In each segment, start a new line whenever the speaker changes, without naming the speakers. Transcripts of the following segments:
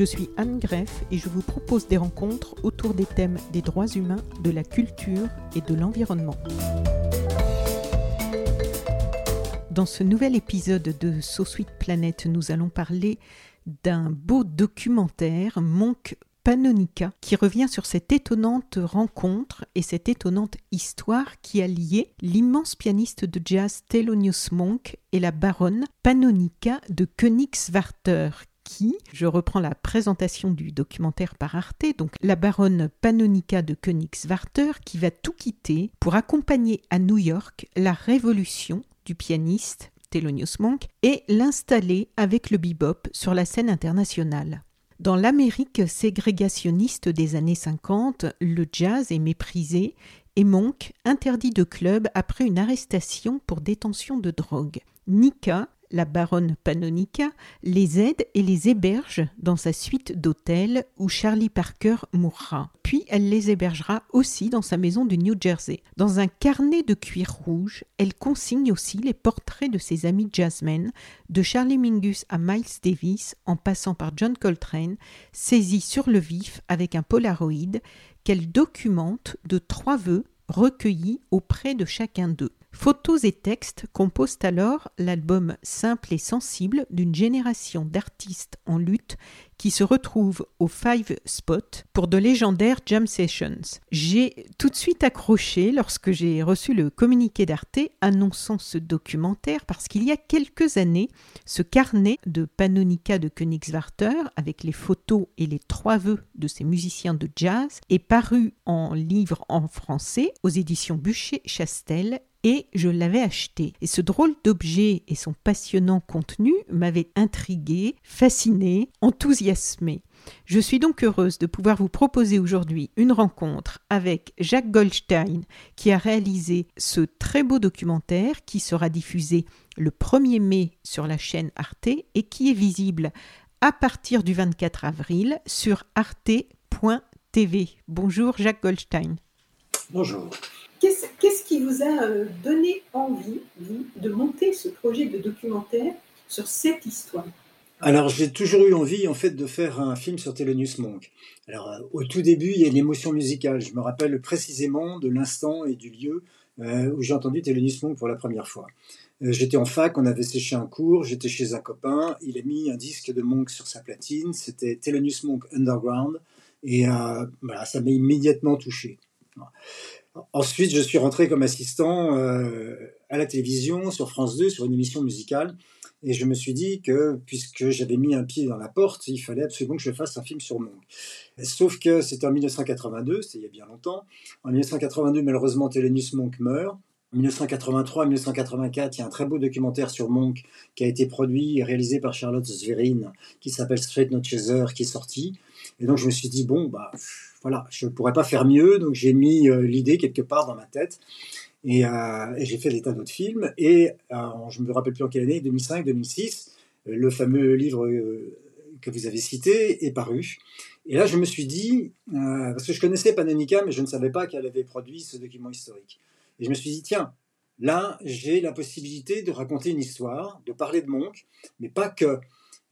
Je suis Anne Greff et je vous propose des rencontres autour des thèmes des droits humains, de la culture et de l'environnement. Dans ce nouvel épisode de So Sweet Planet, nous allons parler d'un beau documentaire, Monk Panonica, qui revient sur cette étonnante rencontre et cette étonnante histoire qui a lié l'immense pianiste de jazz Thelonious Monk et la baronne Panonica de Königswarter, je reprends la présentation du documentaire par Arte, donc la baronne Panonica de Königswarter qui va tout quitter pour accompagner à New York la révolution du pianiste Thelonious Monk et l'installer avec le bebop sur la scène internationale. Dans l'Amérique ségrégationniste des années 50, le jazz est méprisé et Monk interdit de club après une arrestation pour détention de drogue. Nika, la baronne Panonica, les aide et les héberge dans sa suite d'hôtels où Charlie Parker mourra. Puis elle les hébergera aussi dans sa maison du New Jersey. Dans un carnet de cuir rouge, elle consigne aussi les portraits de ses amis jazzmen, de Charlie Mingus à Miles Davis, en passant par John Coltrane, saisis sur le vif avec un Polaroid qu'elle documente de trois vœux recueillis auprès de chacun d'eux. Photos et textes composent alors l'album simple et sensible d'une génération d'artistes en lutte qui se retrouvent au Five Spot pour de légendaires jam sessions. J'ai tout de suite accroché lorsque j'ai reçu le communiqué d'Arte annonçant ce documentaire parce qu'il y a quelques années, ce carnet de Panonica de Königswarter avec les photos et les trois vœux de ces musiciens de jazz est paru en livre en français aux éditions Bûcher-Chastel et je l'avais acheté. Et ce drôle d'objet et son passionnant contenu m'avaient intrigué, fasciné, enthousiasmé. Je suis donc heureuse de pouvoir vous proposer aujourd'hui une rencontre avec Jacques Goldstein qui a réalisé ce très beau documentaire qui sera diffusé le 1er mai sur la chaîne Arte et qui est visible à partir du 24 avril sur arte.tv. Bonjour Jacques Goldstein.
Bonjour.
Qu'est-ce qui vous a euh, donné envie, vous, de monter ce projet de documentaire sur cette histoire?
Alors j'ai toujours eu envie en fait de faire un film sur Thelonious Monk. Alors euh, au tout début il y a une émotion musicale. Je me rappelle précisément de l'instant et du lieu euh, où j'ai entendu Thelonious Monk pour la première fois. j'étais en fac, on avait séché un cours, j'étais chez un copain, il a mis un disque de Monk sur sa platine, c'était Thelonious Monk Underground et voilà, ça m'a immédiatement touché. Ensuite, je suis rentré comme assistant euh, à la télévision, sur France 2, sur une émission musicale. Et je me suis dit que, puisque j'avais mis un pied dans la porte, il fallait absolument que je fasse un film sur Monk. Sauf que c'était en 1982, c'était il y a bien longtemps. En 1982, malheureusement, Thelonious Monk meurt. En 1983-1984, il y a un très beau documentaire sur Monk qui a été produit et réalisé par Charlotte Zverin, qui s'appelle Straight No Chaser, qui est sorti. Et donc je me suis dit, bon, bah voilà, je ne pourrais pas faire mieux, donc j'ai mis euh, l'idée quelque part dans ma tête. Et, euh, j'ai fait des tas d'autres films. Et euh, je ne me rappelle plus en quelle année, 2005, 2006, le fameux livre que vous avez cité est paru. Et là, je me suis dit, parce que je connaissais Panonica, mais je ne savais pas qu'elle avait produit ce document historique. Et je me suis dit, tiens, là, j'ai la possibilité de raconter une histoire, de parler de Monk, mais pas que.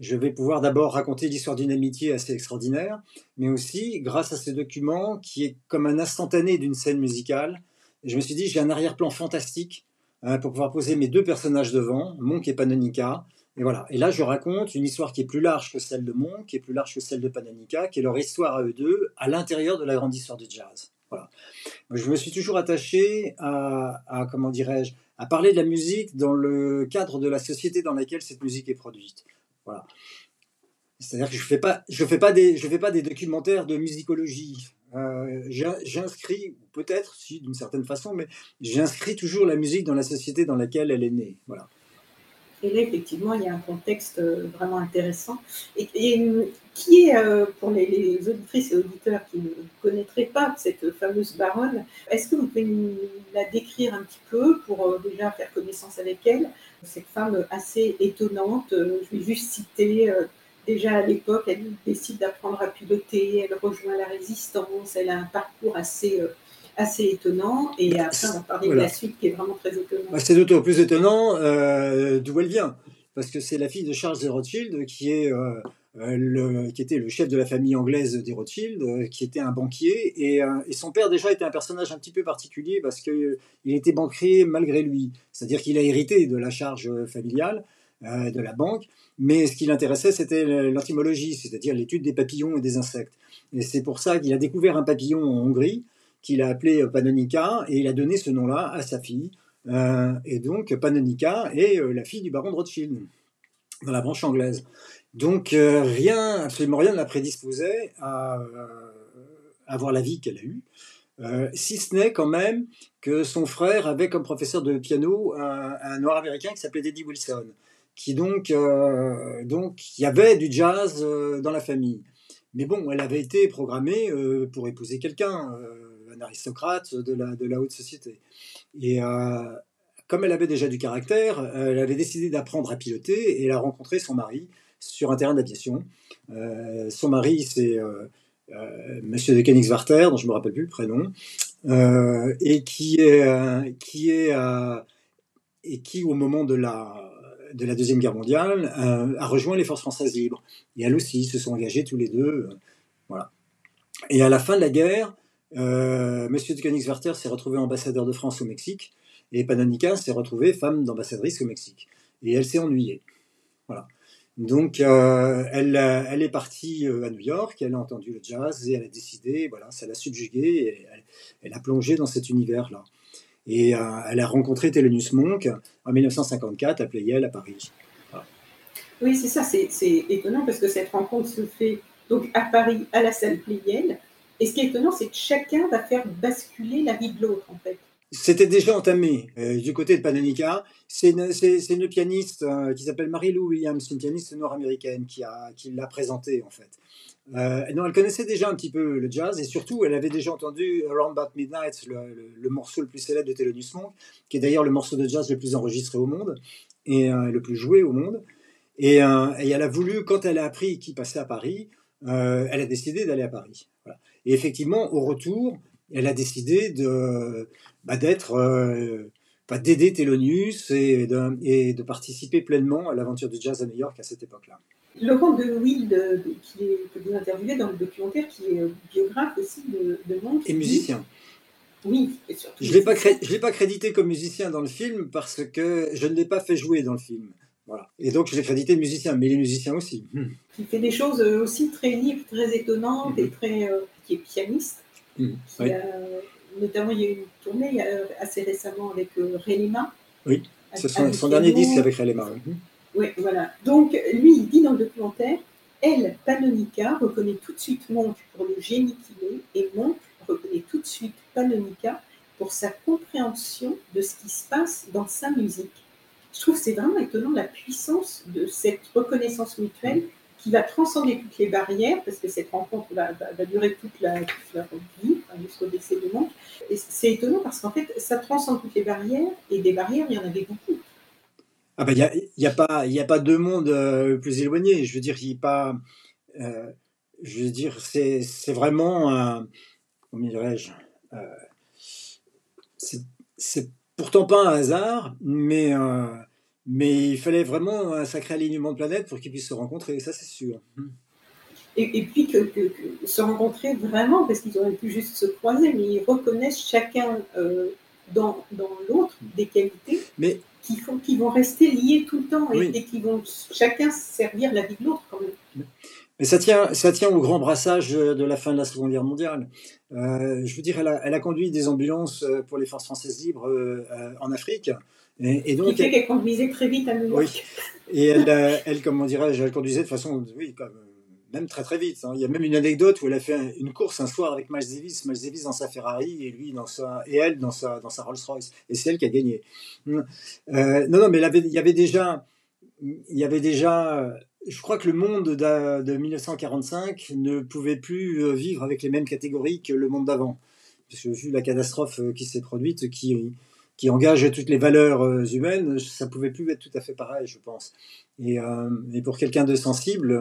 Je vais pouvoir d'abord raconter l'histoire d'une amitié assez extraordinaire, mais aussi grâce à ce document qui est comme un instantané d'une scène musicale. je me suis dit, j'ai un arrière-plan fantastique hein, pour pouvoir poser mes deux personnages devant, Monk et Panonica. Et voilà. Et là, je raconte une histoire qui est plus large que celle de Monk, qui est plus large que celle de Panonica, qui est leur histoire à eux deux, à l'intérieur de la grande histoire du jazz. Voilà. Je me suis toujours attaché à, à comment dirais-je, à parler de la musique dans le cadre de la société dans laquelle cette musique est produite. Voilà. C'est-à-dire que je fais fais pas des, fais pas des documentaires de musicologie. Euh, j'inscris, peut-être, si d'une certaine façon, mais j'inscris toujours la musique dans la société dans laquelle elle est née. Voilà.
Et là, effectivement, il y a un contexte euh, vraiment intéressant. Et, euh, qui est, pour les, auditrices et auditeurs qui ne connaîtraient pas cette fameuse baronne, est-ce que vous pouvez la décrire un petit peu pour déjà faire connaissance avec elle? Cette femme assez étonnante, je vais juste citer déjà à l'époque, elle décide d'apprendre à piloter, elle rejoint la résistance, elle a un parcours assez, euh, assez étonnant. Et bah, après, on va parler de la suite qui est vraiment très étonnante.
Bah, c'est d'autant plus étonnant euh, d'où elle vient. Parce que c'est la fille de Charles de Rothschild qui est. Euh, le, qui était le chef de la famille anglaise des Rothschild, qui était un banquier, et, et, son père déjà était un personnage un petit peu particulier parce qu'il était banquier malgré lui, c'est-à-dire qu'il a hérité de la charge familiale de la banque, mais ce qui l'intéressait, c'était l'entomologie, c'est-à-dire l'étude des papillons et des insectes. Et c'est pour ça qu'il a découvert un papillon en Hongrie, qu'il a appelé Panonica, et il a donné ce nom-là à sa fille. Euh, et donc, Panonica est euh, la fille du baron de Rothschild, dans la branche anglaise. Donc, euh, rien, absolument rien ne la prédisposait à avoir la vie qu'elle a eue. si ce n'est quand même que son frère avait comme professeur de piano un, noir américain qui s'appelait Eddie Wilson qui donc, euh, donc y avait du jazz dans la famille. Mais bon, elle avait été programmée pour épouser quelqu'un, aristocrate de la, de la haute société. Et comme elle avait déjà du caractère, elle avait décidé d'apprendre à piloter et elle a rencontré son mari sur un terrain d'aviation. son mari, c'est Monsieur de Königswarter, dont je ne me rappelle plus le prénom, et qui est, qui est et qui, au moment de la, de la Deuxième Guerre mondiale, euh, a rejoint les forces françaises libres. Et elles aussi se sont engagées tous les deux. Euh, voilà. Et à la fin de la guerre, euh, Monsieur de Königswarter s'est retrouvé ambassadeur de France au Mexique et Panonica s'est retrouvée femme d'ambassadrice au Mexique. Et elle s'est ennuyée. Voilà. Donc, elle, elle, est partie à New York, elle a entendu le jazz et elle a décidé, voilà, ça l'a subjuguée, elle, elle, a plongé dans cet univers-là. Et euh, elle a rencontré Thelonious Monk en 1954 à Playel à Paris.
Oui, c'est ça, c'est étonnant parce que cette rencontre se fait donc à Paris, à la salle Playel. Et ce qui est étonnant, c'est que chacun va faire basculer la vie de l'autre, en fait.
C'était déjà entamé euh, du côté de Panonica. C'est une, pianiste euh, qui s'appelle Marie-Lou Williams, une pianiste nord-américaine qui, l'a présentée en fait. Euh, elle connaissait déjà un petit peu le jazz et surtout elle avait déjà entendu Around About Midnight, le, morceau le plus célèbre de Thelonious Monk, qui est d'ailleurs le morceau de jazz le plus enregistré au monde et le plus joué au monde. Et, et, elle a voulu, quand elle a appris qu'il passait à Paris, elle a décidé d'aller à Paris. Et effectivement, au retour, elle a décidé de, bah, d'être, euh, bah, d'aider Thelonious et de, et de participer pleinement à l'aventure du jazz à New York à cette époque-là.
Laurent de Wild, qui est, que vous interviewez dans le documentaire, qui est euh, biographe aussi de, de Monk.
Et musicien.
Oui,
et surtout. Je ne l'ai pas crédité comme musicien dans le film parce que je ne l'ai pas fait jouer dans le film. Voilà. Et donc, je l'ai crédité musicien, mais les musiciens aussi.
Qui fait des choses euh, aussi très libres, très étonnantes et très. qui est pianiste. Mmh, notamment, il y a eu une tournée assez récemment avec euh, Relima.
Oui, c'est son, dernier disque avec Relima.
Mmh. Oui, voilà. Donc, lui, il dit dans le documentaire Elle, Panonica, reconnaît tout de suite Monk pour le génie qu'il est, et Monk reconnaît tout de suite Panonica pour sa compréhension de ce qui se passe dans sa musique. Je trouve que c'est vraiment étonnant la puissance de cette reconnaissance mutuelle qui va transcender toutes les barrières, parce que cette rencontre va, durer toute la, vie, jusqu'au décès de Monk. Et c'est étonnant parce qu'en fait, ça transcende toutes les barrières, et des barrières, il y en avait beaucoup.
Ah ben, il n'y a, a, pas, y a pas deux mondes euh, plus éloignés. Je veux dire, il pas. Euh, je veux dire, c'est, c'est vraiment. comment dirais-je euh, c'est, pourtant pas un hasard, mais mais il fallait vraiment un sacré alignement de planètes pour qu'ils puissent se rencontrer, ça c'est sûr.
Et, puis que, se rencontrer vraiment, parce qu'ils auraient pu juste se croiser, mais ils reconnaissent chacun euh, dans, dans l'autre des qualités mais, qui, font, qui vont rester liées tout le temps et, qui vont chacun servir la vie de l'autre quand même.
Mais ça tient, ça tient au grand brassage de la fin de la Seconde Guerre mondiale. Euh, je veux dire, elle a, elle a, conduit des ambulances pour les forces françaises libres euh, en Afrique.
Et, donc, qui fait qu'elle conduisait très vite à New York.
Oui. Et elle, elle comment dirais-je, elle conduisait de façon, oui, comme, même très très vite. hein. Il y a même une anecdote où elle a fait un- une course un soir avec Miles Davis, Miles Davis dans sa Ferrari et lui dans sa et elle dans sa dans sa Rolls Royce. Et c'est elle qui a gagné. Euh, non non, mais il y avait déjà, il y avait déjà. Je crois que le monde de 1945 ne pouvait plus euh, vivre avec les mêmes catégories que le monde d'avant. Parce que vu la catastrophe euh, qui s'est produite, qui engage toutes les valeurs euh, humaines, ça pouvait plus être tout à fait pareil, je pense. Et, pour quelqu'un de sensible,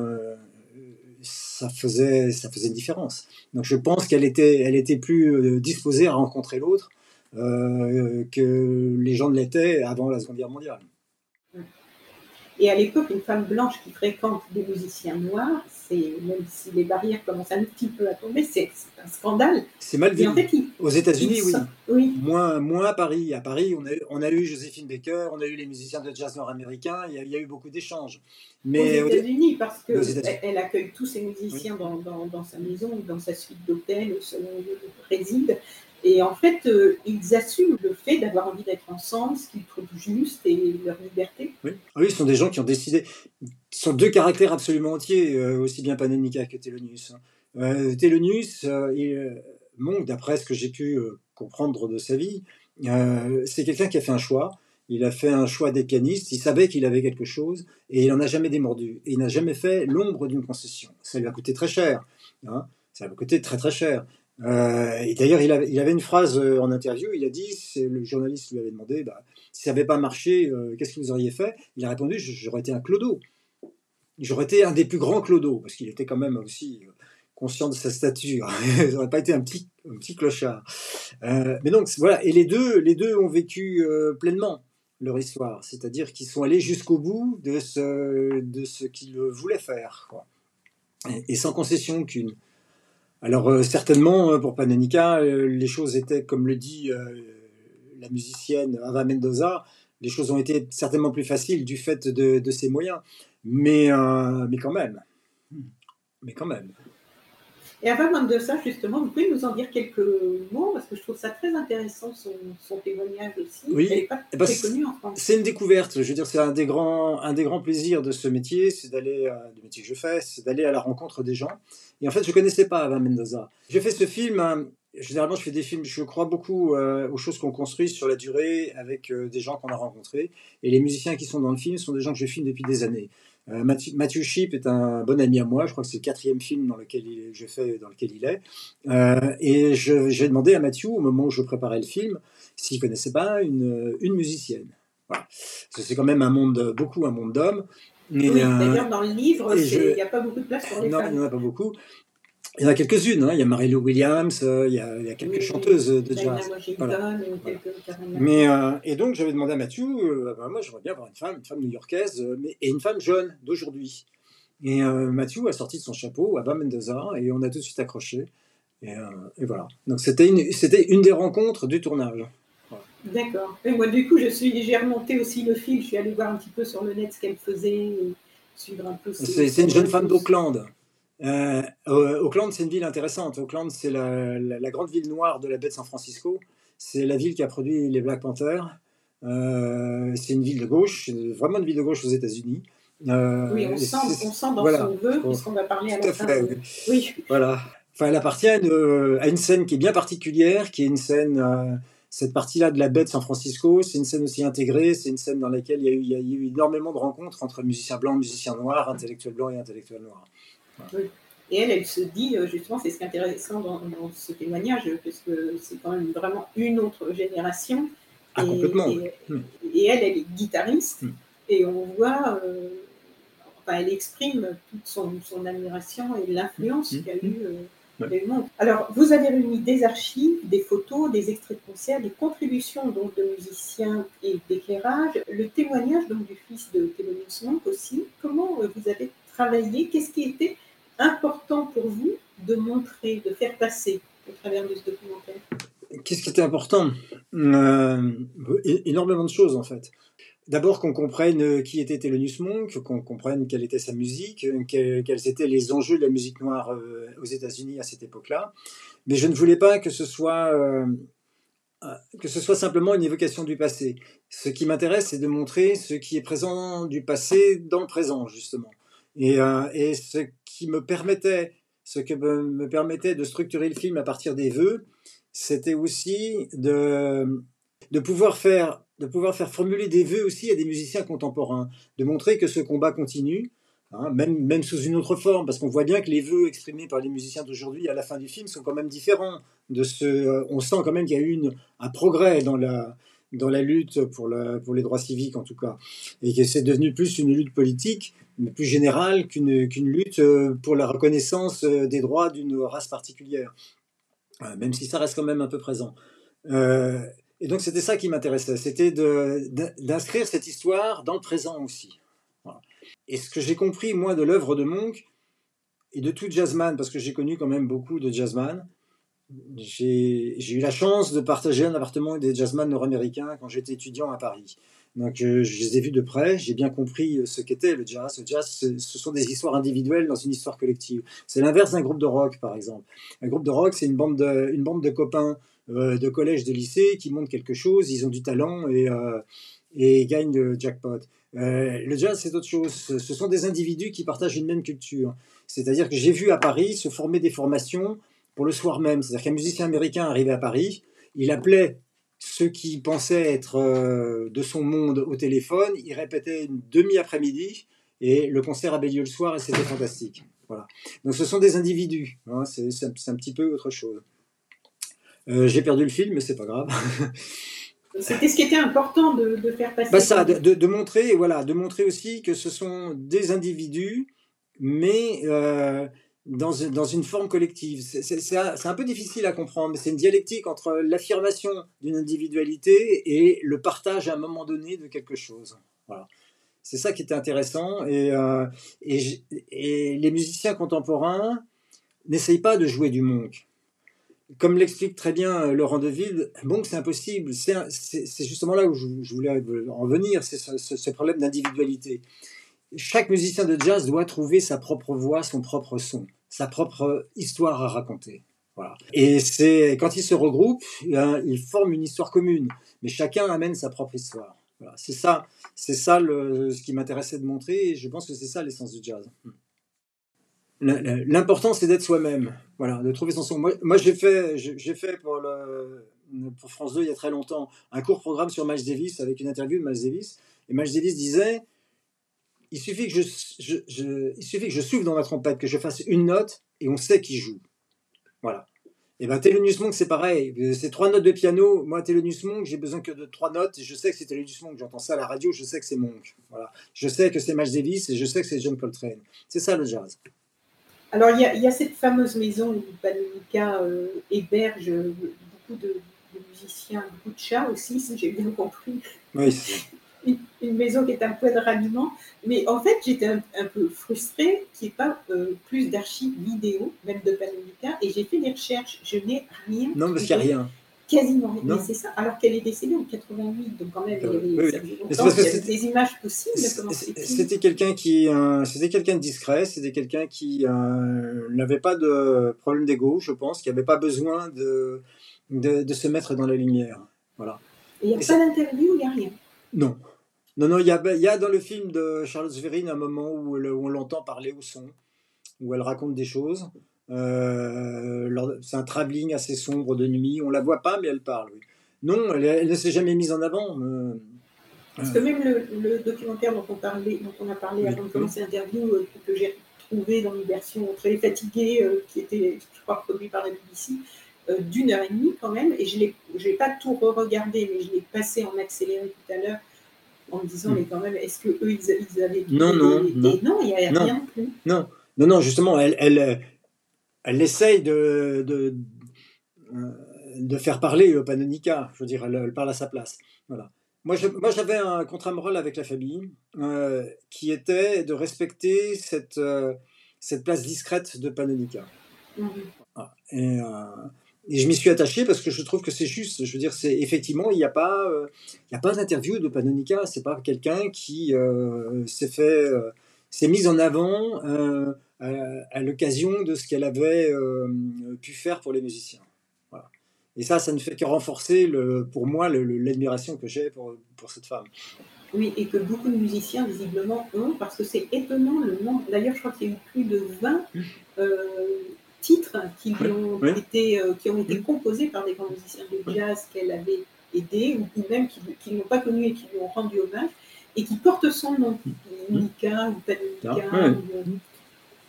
ça faisait, une différence. Donc je pense qu'elle était, plus disposée à rencontrer l'autre que les gens ne l'étaient avant la Seconde Guerre mondiale.
Et à l'époque, une femme blanche qui fréquente des musiciens noirs, c'est même si les barrières commencent un petit peu à tomber, c'est un scandale.
C'est mal vu.
En fait,
Aux États-Unis, oui. Moins, moins à Paris. À Paris, on a, eu- on a eu Joséphine Baker, on a eu les musiciens de jazz nord-américains, il, y a- il y a eu beaucoup d'échanges. Mais
aux États-Unis, parce
États-Unis.
qu'elle elle accueille tous ses musiciens dans, dans- dans sa maison, dans sa suite d'hôtel, au salon où il réside. Et en fait, euh, ils assument le fait d'avoir envie d'être ensemble, ce qu'ils trouvent juste et leur liberté.
Oui. Ah oui, ce sont des gens qui ont décidé. Ce sont deux caractères absolument entiers, euh, aussi bien Panonica que Thelonious. Euh, Thelonious, euh, il, euh, Monk, d'après ce que j'ai pu comprendre de sa vie, c'est quelqu'un qui a fait un choix. Il a fait un choix d'être pianiste. Il savait qu'il avait quelque chose et il n'en a jamais démordu. Et il n'a jamais fait l'ombre d'une concession. Ça lui a coûté très cher. hein. Ça lui a coûté très très cher. Euh, et d'ailleurs, il avait, une phrase euh, en interview. Il a dit, le journaliste lui avait demandé, bah, si ça n'avait pas marché, euh, qu'est-ce que vous auriez fait? Il a répondu, j'aurais été un clodo. J'aurais été un des plus grands clodos, parce qu'il était quand même aussi conscient de sa stature. Il n'aurait pas été un petit, un petit clochard. Mais donc, voilà. Et les deux, les deux ont vécu pleinement leur histoire, c'est-à-dire qu'ils sont allés jusqu'au bout de ce, de ce qu'ils voulaient faire, quoi. Et sans concession aucune. Alors euh, certainement euh, pour Pananica, euh, les choses étaient, comme le dit la musicienne Ava Mendoza, les choses ont été certainement plus faciles du fait de, de ses moyens, mais, mais quand même, mais quand même.
Et avant de ça, justement, vous pouvez nous en dire quelques mots, parce que je trouve ça très intéressant, son, son témoignage aussi.
Oui. Eh ben, c'est-
connue en
une découverte. Je veux dire, c'est un des grands, un des grands plaisirs de ce métier, c'est d'aller, euh, du métier que je fais, c'est d'aller à la rencontre des gens. Et en fait, je connaissais pas Ava Mendoza. J'ai fait ce film. hein, généralement, je fais des films. Je crois beaucoup euh, aux choses qu'on construit sur la durée avec euh, des gens qu'on a rencontrés. Et les musiciens qui sont dans le film sont des gens que je filme depuis des années. Euh, Matthew, Matthew Sheep est un bon ami à moi. Je crois que c'est le quatrième film dans lequel il, je fais, dans lequel il est. Euh, et j'ai demandé à Matthew, au moment où je préparais le film, s'il connaissait pas une, une musicienne. Voilà. C'est quand même un monde, beaucoup un monde d'hommes.
Oui,
euh,
D'ailleurs, dans le livre, il n'y a pas beaucoup de place pour les
non, il
femmes.
n'y en a pas beaucoup. Il y en a quelques-unes. hein. Il y a Mary-Lou Williams, euh, il y a, il y a quelques
Oui,
chanteuses de
Diana
jazz. Voilà.
quelques Carolina.
Mais, euh, et donc, j'avais demandé à Mathieu, euh, bah, moi, j'aimerais bien avoir une femme, une femme new-yorkaise, euh, mais, et une femme jeune d'aujourd'hui. Et euh, Mathieu a sorti de son chapeau Abba Mendoza, et on a tout de suite accroché. Et, euh, et voilà. Donc, c'était une, c'était une des rencontres du tournage.
D'accord. Et moi, du coup, je suis, j'ai remonté aussi le fil. Je suis allée voir un petit peu sur le net ce qu'elle faisait, suivre un peu.
C'est une jeune femme d'Auckland. Euh, euh, Auckland, c'est une ville intéressante. Auckland, c'est la, la- la grande ville noire de la baie de San Francisco. C'est la ville qui a produit les Black Panthers. Euh, c'est une ville de gauche, vraiment une ville de gauche aux États-Unis. Euh,
Oui, on sent, on sent dans
voilà.
son vœu,
On-
puisqu'on va parler à la fin.
fait, oui.
Oui,
Voilà. Enfin, elle appartient à une, à une scène qui est bien particulière, qui est une scène, euh, cette partie-là de la baie de San Francisco, c'est une scène aussi intégrée, c'est une scène dans laquelle il y, a eu, il y a eu énormément de rencontres entre musiciens blancs, musiciens noirs, intellectuels blancs et intellectuels noirs.
Et elle, elle se dit, euh, justement, c'est ce qui est intéressant dans, dans ce témoignage, parce que c'est quand même vraiment une autre génération.
Ah,
et,
complètement.
Et,
Hmm.
et elle, elle est guitariste,
Hmm.
et on voit, euh, enfin, elle exprime toute son, son admiration et l'influence
Hmm.
qu'a eu. euh,
Ouais.
Alors, vous avez réuni des archives, des photos, des extraits de concerts, des contributions donc, de musiciens et d'éclairage, le témoignage donc, du fils de Monk aussi. Comment euh, vous avez travaillé? Qu'est-ce qui était important pour vous de montrer, de faire passer au travers de ce documentaire
Qu'est-ce qui était important Euh, Énormément de choses en fait. D'abord qu'on comprenne euh, qui était Thelonious Monk, qu'on comprenne quelle était sa musique, euh, que- quels étaient les enjeux de la musique noire aux États-Unis à cette époque-là. Mais je ne voulais pas que ce soit que ce soit simplement une évocation du passé. Ce qui m'intéresse, c'est de montrer ce qui est présent du passé dans le présent justement. Et, et ce qui me permettait, ce que me, me permettait de structurer le film à partir des vœux, c'était aussi de, de pouvoir faire de pouvoir faire formuler des vœux aussi à des musiciens contemporains, de montrer que ce combat continue, hein, même, même sous une autre forme, parce qu'on voit bien que les vœux exprimés par les musiciens d'aujourd'hui à la fin du film sont quand même différents de ce. euh, on sent quand même qu'il y a eu une- un progrès dans la, dans la lutte pour, la, pour les droits civiques, en tout cas, et que c'est devenu plus une lutte politique, mais plus générale qu'une lutte euh, pour la reconnaissance euh, des droits d'une race particulière, Euh, même si ça reste quand même un peu présent. Et donc c'était ça qui m'intéressait, c'était d'inscrire cette histoire dans le présent aussi. Et ce que j'ai compris, moi, de l'œuvre de Monk, et de tout jazzman, parce que j'ai connu quand même beaucoup de jazzman, j'ai eu la chance de partager un appartement avec des jazzman nord-américains quand j'étais étudiant à Paris. Donc euh, je les ai vus de près, j'ai bien compris ce qu'était le jazz. Le jazz, ce sont des histoires individuelles dans une histoire collective. C'est l'inverse d'un groupe de rock, par exemple. Un groupe de rock, c'est une bande de, une bande de copains euh, de collège, de lycée qui montent quelque chose, ils ont du talent et, euh, gagnent le jackpot. Euh, le jazz, c'est autre chose. Ce sont des individus qui partagent une même culture. C'est-à-dire que j'ai vu à Paris se former des formations pour le soir même. C'est-à-dire qu'un musicien américain arrivait à Paris, il appelait ceux qui pensaient être euh, de son monde au téléphone, il répétait une demi-après-midi et le concert avait lieu le soir et c'était fantastique. Voilà. Donc ce sont des individus, hein, c'est c'est un, c'est un petit peu autre chose. Euh, J'ai perdu le film, mais c'est pas grave.
C'était ce qui était important de, de faire passer.
Bah ça, de, de- de montrer, voilà, de montrer aussi que ce sont des individus, mais euh, dans, dans une forme collective. C'est un, peu difficile à comprendre, mais c'est une dialectique entre l'affirmation d'une individualité et le partage à un moment donné de quelque chose. Voilà. C'est ça qui était intéressant. Et, euh, et, les musiciens contemporains n'essayent pas de jouer du monk. Comme l'explique très bien euh, Laurent Deville, Monk, c'est impossible. C'est justement là où je, voulais en venir, c'est ce, ce- ce problème d'individualité. Chaque musicien de jazz doit trouver sa propre voix, son propre son, sa propre histoire à raconter. Voilà. Et c'est quand ils se regroupent, eh ils forment une histoire commune, mais chacun amène sa propre histoire. Voilà. C'est ça, c'est ça le, ce qui m'intéressait de montrer, et je pense que c'est ça l'essence du jazz. Le- L'important, c'est d'être soi-même, voilà, de trouver son son. Moi, j'ai fait, j'ai fait pour, pour France 2 il y a très longtemps un court programme sur Miles Davis avec une interview de Miles Davis. Et Miles Davis disait il suffit que je, je- je- il suffit que je souffle dans ma trompette, que je fasse une note et on sait qui joue. Voilà. Et ben Thelonious Monk c'est pareil, c'est trois notes de piano. Moi Thelonious Monk j'ai besoin que de trois notes et je sais que c'est Thelonious Monk. J'entends ça à la radio, je sais que c'est Monk. Voilà. Je sais que c'est Miles Davis et je sais que c'est John Coltrane. C'est ça le jazz.
Alors, il y, a, il y a cette fameuse maison où Panonica euh, héberge euh, beaucoup de, de musiciens, beaucoup de chats aussi, si j'ai bien compris.
Oui.
Une, une maison qui est un peu de ralliement. Mais en fait, j'étais un, un peu frustrée qu'il n'y ait pas euh, plus d'archives vidéo, même de Panonica. Et j'ai fait des recherches. Je n'ai rien.
Non parce qu'il n'y a rien.
Quasiment rien. C'est ça. Alors qu'elle est décédée en 88. Donc, quand même, il y avait,
Oui, oui.
longtemps y des images possibles.
C'était quelqu'un qui, euh, c'était quelqu'un de discret, c'était quelqu'un qui euh, n'avait pas de problème d'ego, je pense, qui n'avait pas besoin de, de, de se mettre dans la lumière. Voilà.
Il n'y a
Et
pas d'interview, il n'y a rien.
Non. Non, non, il y a, il y a dans le film de Charles Zverine un moment où, le- où on l'entend parler au son, où elle raconte des choses. Euh, c'est un travelling assez sombre de nuit. On la voit pas, mais elle parle. oui. Non, elle, elle ne s'est jamais mise en avant. euh,
Parce que même le, le documentaire dont on, parlait, dont on a parlé
Oui,
avant de commencer l'interview, euh, que j'ai trouvé dans une version très fatiguée, euh, qui était, je crois, produit par la BBC, euh, d'une heure et demie quand même, et je n'ai pas tout re-regardé, mais je l'ai passé en accéléré tout à l'heure, en me disant,
Mm.
mais quand même, est-ce que eux ils, ils avaient
Non, non, non.
et non, il n'y a
Non.
rien non plus.
Non, non, non, justement, elle, elle, euh, elle essaye de, de, euh, de faire parler euh, Panonica. Je veux dire, elle, elle parle à sa place. Voilà. Moi, j'avais un contrat moral avec la famille euh, qui était de respecter cette, euh, cette place discrète de Panonica. Voilà. Et, euh, et je m'y suis attaché parce que je trouve que c'est juste. Je veux dire, c'est effectivement, il n'y a pas, euh, il y a pas d'interview de Panonica. C'est pas quelqu'un qui euh, s'est fait, euh, s'est mise en avant à, l'occasion de ce qu'elle avait pu faire pour les musiciens. Et ça, ça ne fait que renforcer, pour moi, l'admiration que j'ai pour, pour cette femme.
Oui, et que beaucoup de musiciens, visiblement, ont, parce que c'est étonnant le nombre. D'ailleurs, je crois qu'il y a eu plus de 20 euh, titres qui, ont Été, euh, qui ont été composés par des grands musiciens de jazz qu'elle avait aidés, ou, même qui, ne l'ont pas connu et qui lui ont rendu hommage, et qui portent son nom, Nika ou Panika. Ah,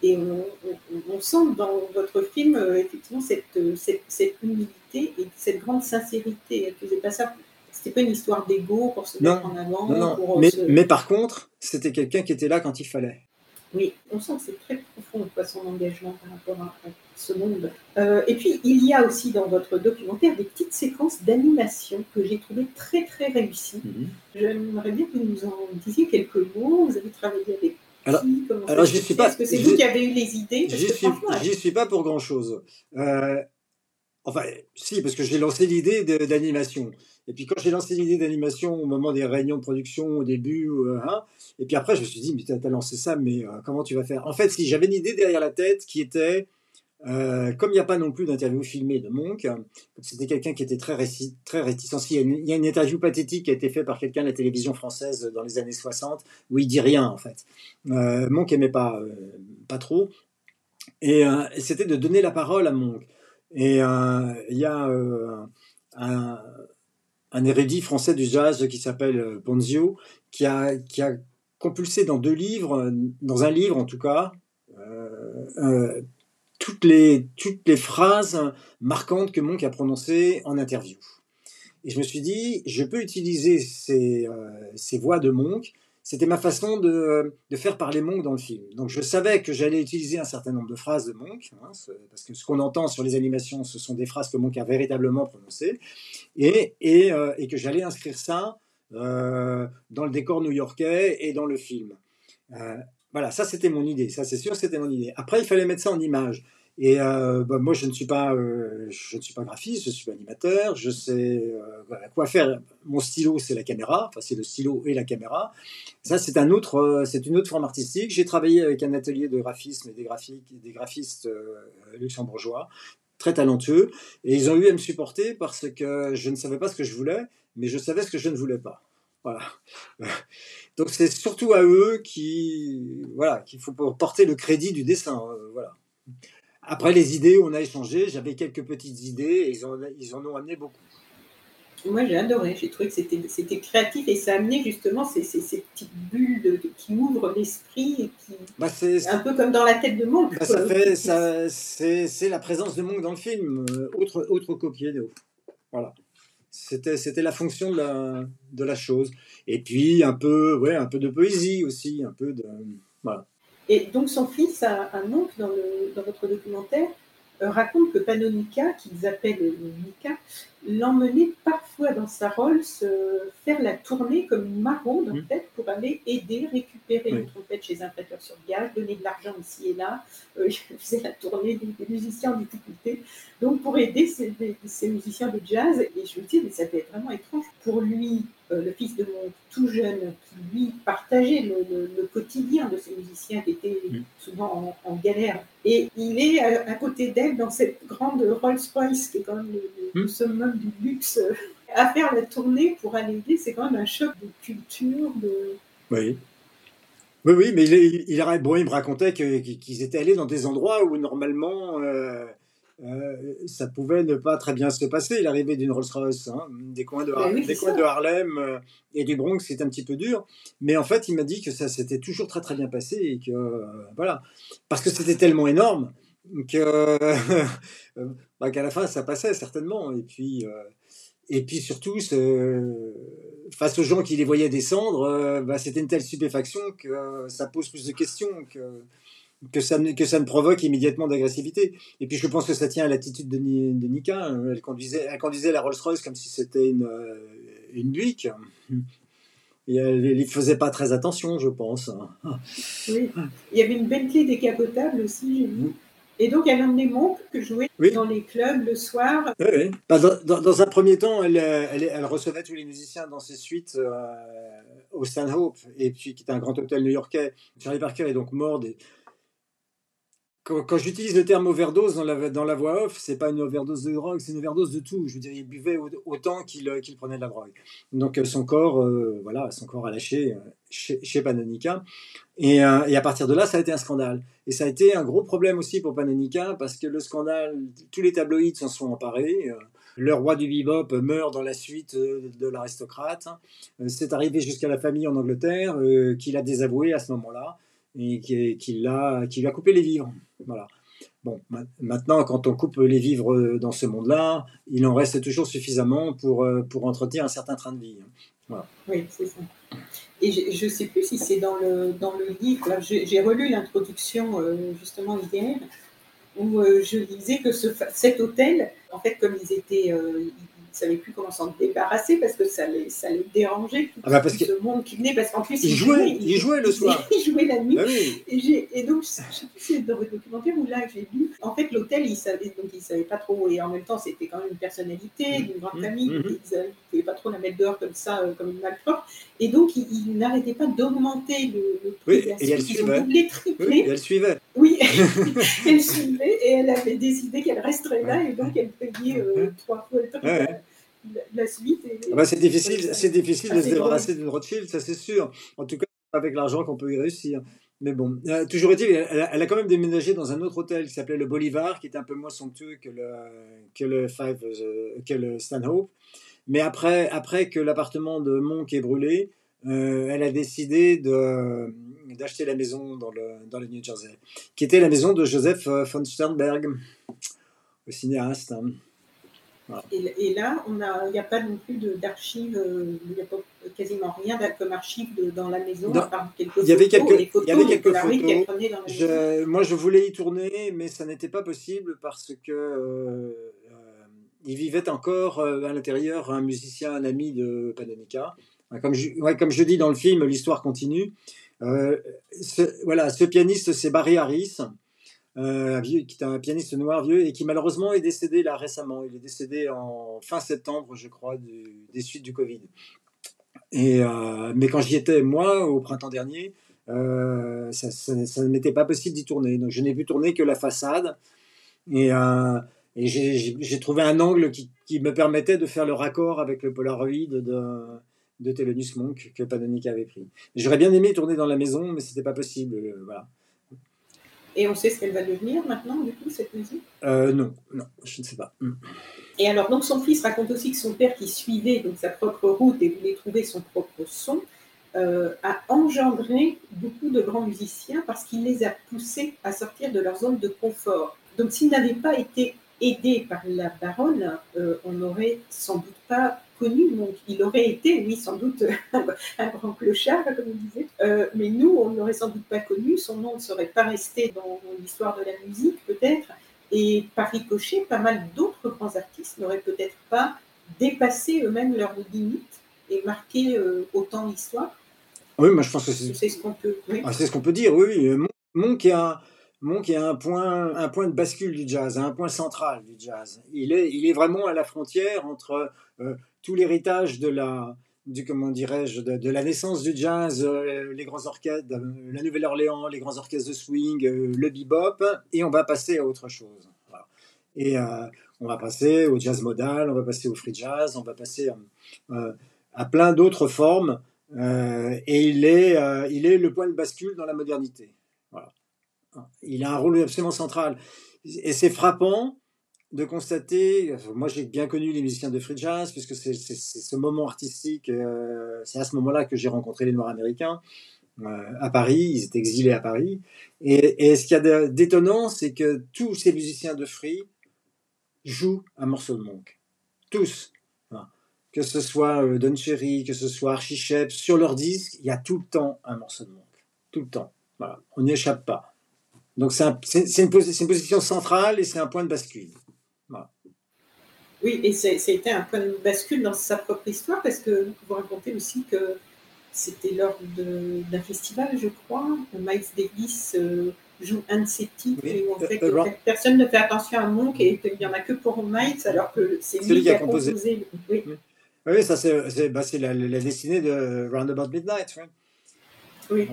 et on, sent dans votre film, euh, effectivement, cette, cette, cette, humilité et cette grande sincérité. Elle faisait pas ça c'était pas une histoire d'ego pour se mettre en avant.
Non, non. mais, mais, par contre, c'était quelqu'un qui était là quand il fallait.
Oui, on sent que c'est très profond quoi, son engagement par rapport à, ce monde. Euh, et puis, il y a aussi dans votre documentaire des petites séquences d'animation que j'ai trouvées très très réussies. Mhm. J'aimerais bien que vous nous en disiez quelques mots. Vous avez travaillé avec
alors, alors je suis pas.
Est-ce que c'est vous qui avez eu les idées?
J'y suis, suis, pas pour grand chose. Euh, enfin, si, parce que j'ai lancé l'idée d'animation. Et puis quand j'ai lancé l'idée d'animation au moment des réunions de production au début, euh, hein, et puis après je me suis dit, mais tu as lancé ça, mais euh, comment tu vas faire? En fait, j'avais une idée derrière la tête qui était, euh, comme il n'y a pas non plus d'interview filmée de Monk, c'était quelqu'un qui était très, très réticent. Il y, a une, il y, a une, interview pathétique qui a été faite par quelqu'un de la télévision française dans les années 60, où il dit rien en fait. Monk aimait pas, pas trop. Et, et c'était de donner la parole à Monk. Et il y a un un érudit français du jazz qui s'appelle Bonzio, euh, qui a, qui a compulsé dans deux livres, dans un livre en tout cas, euh, euh, toutes, les, toutes les phrases marquantes que Monk a prononcées en interview. Et je me suis dit, je peux utiliser ces, ces voix de Monk c'était ma façon de, faire parler Monk dans le film. Donc je savais que j'allais utiliser un certain nombre de phrases de Monk, hein, parce que ce qu'on entend sur les animations, ce sont des phrases que Monk a véritablement prononcées, et, et, euh, que j'allais inscrire ça euh, dans le décor new-yorkais et dans le film. Euh, voilà, ça c'était mon idée, ça c'est sûr, c'était mon idée. Après, il fallait mettre ça en image. Et euh, bah, moi, je ne suis pas, euh, je ne suis pas graphiste, je suis animateur. Je sais euh, quoi faire. Mon stylo, c'est la caméra. Enfin, c'est le stylo et la caméra. Ça, c'est c'est une autre forme artistique. J'ai travaillé avec un atelier de graphisme et des graphiques, des graphistes luxembourgeois très talentueux. Et ils ont eu à me supporter parce que je ne savais pas ce que je voulais, mais je savais ce que je ne voulais pas. Voilà. Donc c'est surtout à eux qui, voilà, qu'il faut porter le crédit du dessin. voilà. Après les idées, on a échangé, j'avais quelques petites idées et ils, ils en ont amené beaucoup.
Moi, j'ai adoré. J'ai trouvé que c'était créatif et ça a amené justement ces, ces, petites bulles de, qui ouvrent l'esprit et qui. Bah un peu comme dans la tête de Monk.
Bah, c'est la présence de Monk dans le film. Euh, autre, autre copier de Voilà. C'était la fonction de la, de la chose. Et puis, un peu, ouais, un peu de poésie aussi. Un peu de. Voilà.
Et donc son fils, un, un oncle dans, le, dans votre documentaire, euh, raconte que Panonica, qu'ils appellent Nika, l'emmenait parfois dans sa Rolls euh, faire la tournée comme une maraude en mmh. fait pour aller aider, récupérer une trompette chez un prêteur sur gage, donner de l'argent ici et là. Euh, il faisait la tournée des, musiciens en difficulté. Donc pour aider ces, ces, musiciens de jazz, et je me dis, mais ça être vraiment étrange pour lui, le fils de mon tout jeune, qui lui partageait le, quotidien de ces musiciens qui étaient mmh. souvent en, galère. Et il est à, côté d'elle dans cette grande Rolls-Royce qui est quand même le, mmh. summum du luxe à faire la tournée pour aller aider, c'est quand même un choc de culture. De...
Oui. Oui, oui, mais il, il, bon, il me racontait qu'ils étaient allés dans des endroits où normalement euh, euh, ça pouvait ne pas très bien se passer. Il arrivait d'une Rolls-Royce, hein, des coins de, des coins de Harlem euh, et du Bronx, c'était un petit peu dur. Mais en fait, il m'a dit que ça s'était toujours très très bien passé et que voilà, parce que c'était tellement énorme que bah, qu'à la fin ça passait certainement. Et puis et puis surtout, face aux gens qui les voyaient descendre, euh, bah, c'était une telle stupéfaction que ça pose plus de questions que, que, ça, ne, que ça ne provoque immédiatement d'agressivité. Et puis je pense que ça tient à l'attitude de, de, Nika. Hein. Elle conduisait, elle conduisait la Rolls-Royce comme si c'était une, euh, une Buick. Et elle n'y faisait pas très attention, je pense.
Oui. Il y avait une Bentley décapotable aussi, vu. Et donc, elle emmenait Monk que jouait dans les clubs le soir.
Oui, bah, dans, un premier temps, elle, elle, elle, recevait tous les musiciens dans ses suites euh, au Stanhope, et puis qui est un grand hôtel new-yorkais. Charlie Parker est donc mort quand, j'utilise le terme overdose dans la, voix off, c'est pas une overdose de drogue, c'est une overdose de tout. Je veux dire, il buvait autant qu'il prenait de la drogue. Donc son corps, voilà, son corps a lâché chez, Panonica. Et, à partir de là, ça a été un scandale. Et ça a été un gros problème aussi pour Panonica parce que le scandale, tous les tabloïds s'en sont emparés le roi du bebop meurt dans la suite euh, de l'aristocrate. Euh, c'est arrivé jusqu'à la famille en Angleterre, euh, qu'il a désavoué à ce moment-là et qu'il a, lui a coupé les vivres. Voilà. Bon, maintenant, quand on coupe les vivres dans ce monde-là, il en reste toujours suffisamment pour, pour entretenir un certain train de vie.
Oui, c'est ça. Et je ne sais plus si c'est dans le, dans le livre, j'ai relu l'introduction justement hier, où je disais que ce, cet hôtel en fait, comme ils étaient, euh, savaient plus comment s'en débarrasser parce que ça les, ça les dérangeait, tout,
ah bah parce
ce monde qui venait, parce qu'en plus,
ils, jouaient, ils, jouaient le soir.
ils jouaient la nuit. Bah et, donc, je sais plus si c'est dans le documentaire ou là j'ai lu, en fait, l'hôtel, ils savaient, donc ils savaient pas trop, et en même temps, c'était quand même une personnalité, d'une grande mmh. famille, mmh. ils ne pouvaient pas trop la mettre dehors comme ça, euh, comme une malpropre, et donc, ils, n'arrêtaient pas d'augmenter le,
prix. Oui, et elle suivait. Oui, elle suivait.
Oui, elle suivait, et elle avait décidé qu'elle resterait là, et donc elle payait euh, trois fois le temps la suite.
Ah bah, c'est difficile, c'est difficile de se débarrasser d'une Rothschild, ça c'est sûr. En tout cas, avec l'argent qu'on peut y réussir. Mais bon, euh, toujours est-il, elle, a quand même déménagé dans un autre hôtel qui s'appelait le Bolivar, qui était un peu moins somptueux que le, que le, Five, euh, que le Stanhope. Mais après, après que l'appartement de Monk est brûlé, euh, elle a décidé de, d'acheter la maison dans le, dans le New Jersey, qui était la maison de Joseph von Sternberg, le cinéaste. Hein.
Et, là, il n'y a pas non plus d'archives, euh, il n'y a pas quasiment rien comme archives dans la maison, à part quelques
il y avait quelques, photos, il y avait quelques photos. moi, je voulais y tourner, mais ça n'était pas possible parce que euh, euh, il vivait encore à l'intérieur un musicien, un ami de Panonica. Comme je, comme je dis dans le film, l'histoire continue. Ce, voilà, ce pianiste, c'est Barry Harris. Euh, qui est un pianiste noir vieux et qui malheureusement est décédé là récemment. Il est décédé en fin septembre, je crois, des suites du Covid. Et, euh, mais quand j'y étais, moi, au printemps dernier, euh, ça, ne m'était pas possible d'y tourner. Donc je n'ai pu tourner que la façade. Et, j'ai trouvé un angle qui, qui, me permettait de faire le raccord avec le Polaroid de, de Thelonious Monk que Panonica avait pris. J'aurais bien aimé tourner dans la maison, mais c'était pas possible. voilà.
Et on sait ce qu'elle va devenir maintenant, du coup, cette musique
euh, Non, non, je ne sais pas. Mm.
Et alors, donc, son fils raconte aussi que son père, qui suivait donc sa propre route et voulait trouver son propre son, euh, a engendré beaucoup de grands musiciens parce qu'il les a poussés à sortir de leur zone de confort. Donc, s'il n'avait pas été aidé par la baronne, euh, on n'aurait sans doute pas connu. Donc, il aurait été, oui, sans doute un, grand clochard, comme on disait. Euh, mais nous, on n'aurait sans doute pas connu. Son nom ne serait pas resté dans l'histoire de la musique, peut-être. Et par ricochet, pas mal d'autres grands artistes n'auraient peut-être pas dépassé eux-mêmes leurs limites et marqué euh, autant l'histoire.
Oui, moi je pense que c'est ce qu'on peut, ah, c'est ce qu'on peut dire. Oui, oui. Monk est un, Monk est un point, un point de bascule du jazz, un point central du jazz. Il est, il est vraiment à la frontière entre euh, tout l'héritage de la, du comment dirais-je, de, la naissance du jazz, euh, les grands orchestres, euh, la Nouvelle-Orléans, les grands orchestres de swing, euh, le bebop, et on va passer à autre chose. Et on va passer au jazz modal, on va passer au free jazz, on va passer à plein d'autres formes, et il est, il est le point de bascule dans la modernité. Il a un rôle absolument central. Et c'est frappant de constater, moi j'ai bien connu les musiciens de free jazz, puisque c'est ce moment artistique, euh, c'est à ce moment-là que j'ai rencontré les Noirs américains euh, à Paris, ils étaient exilés à Paris. Et, ce qu'il y a d'étonnant, c'est que tous ces musiciens de free jouent un morceau de Monk. Tous. Que ce soit euh, Don Cherry, que ce soit Archie Shepp, sur leur disque, il y a tout le temps un morceau de Monk. Tout le temps. Voilà. On n'y échappe pas. Donc c'est une, une, position centrale et c'est un point de bascule.
Oui, et c'était un point de bascule dans sa propre histoire parce que vous racontez aussi que c'était lors d'un festival, je crois, où Miles Davis euh, joue un de ses titres et où en fait euh, personne ne fait attention à Monk et qu'il n'y en a que pour Miles alors que c'est lui, qui a composé.
Oui. oui, ça c'est bah, la, la, destinée de Roundabout Midnight.
Oui.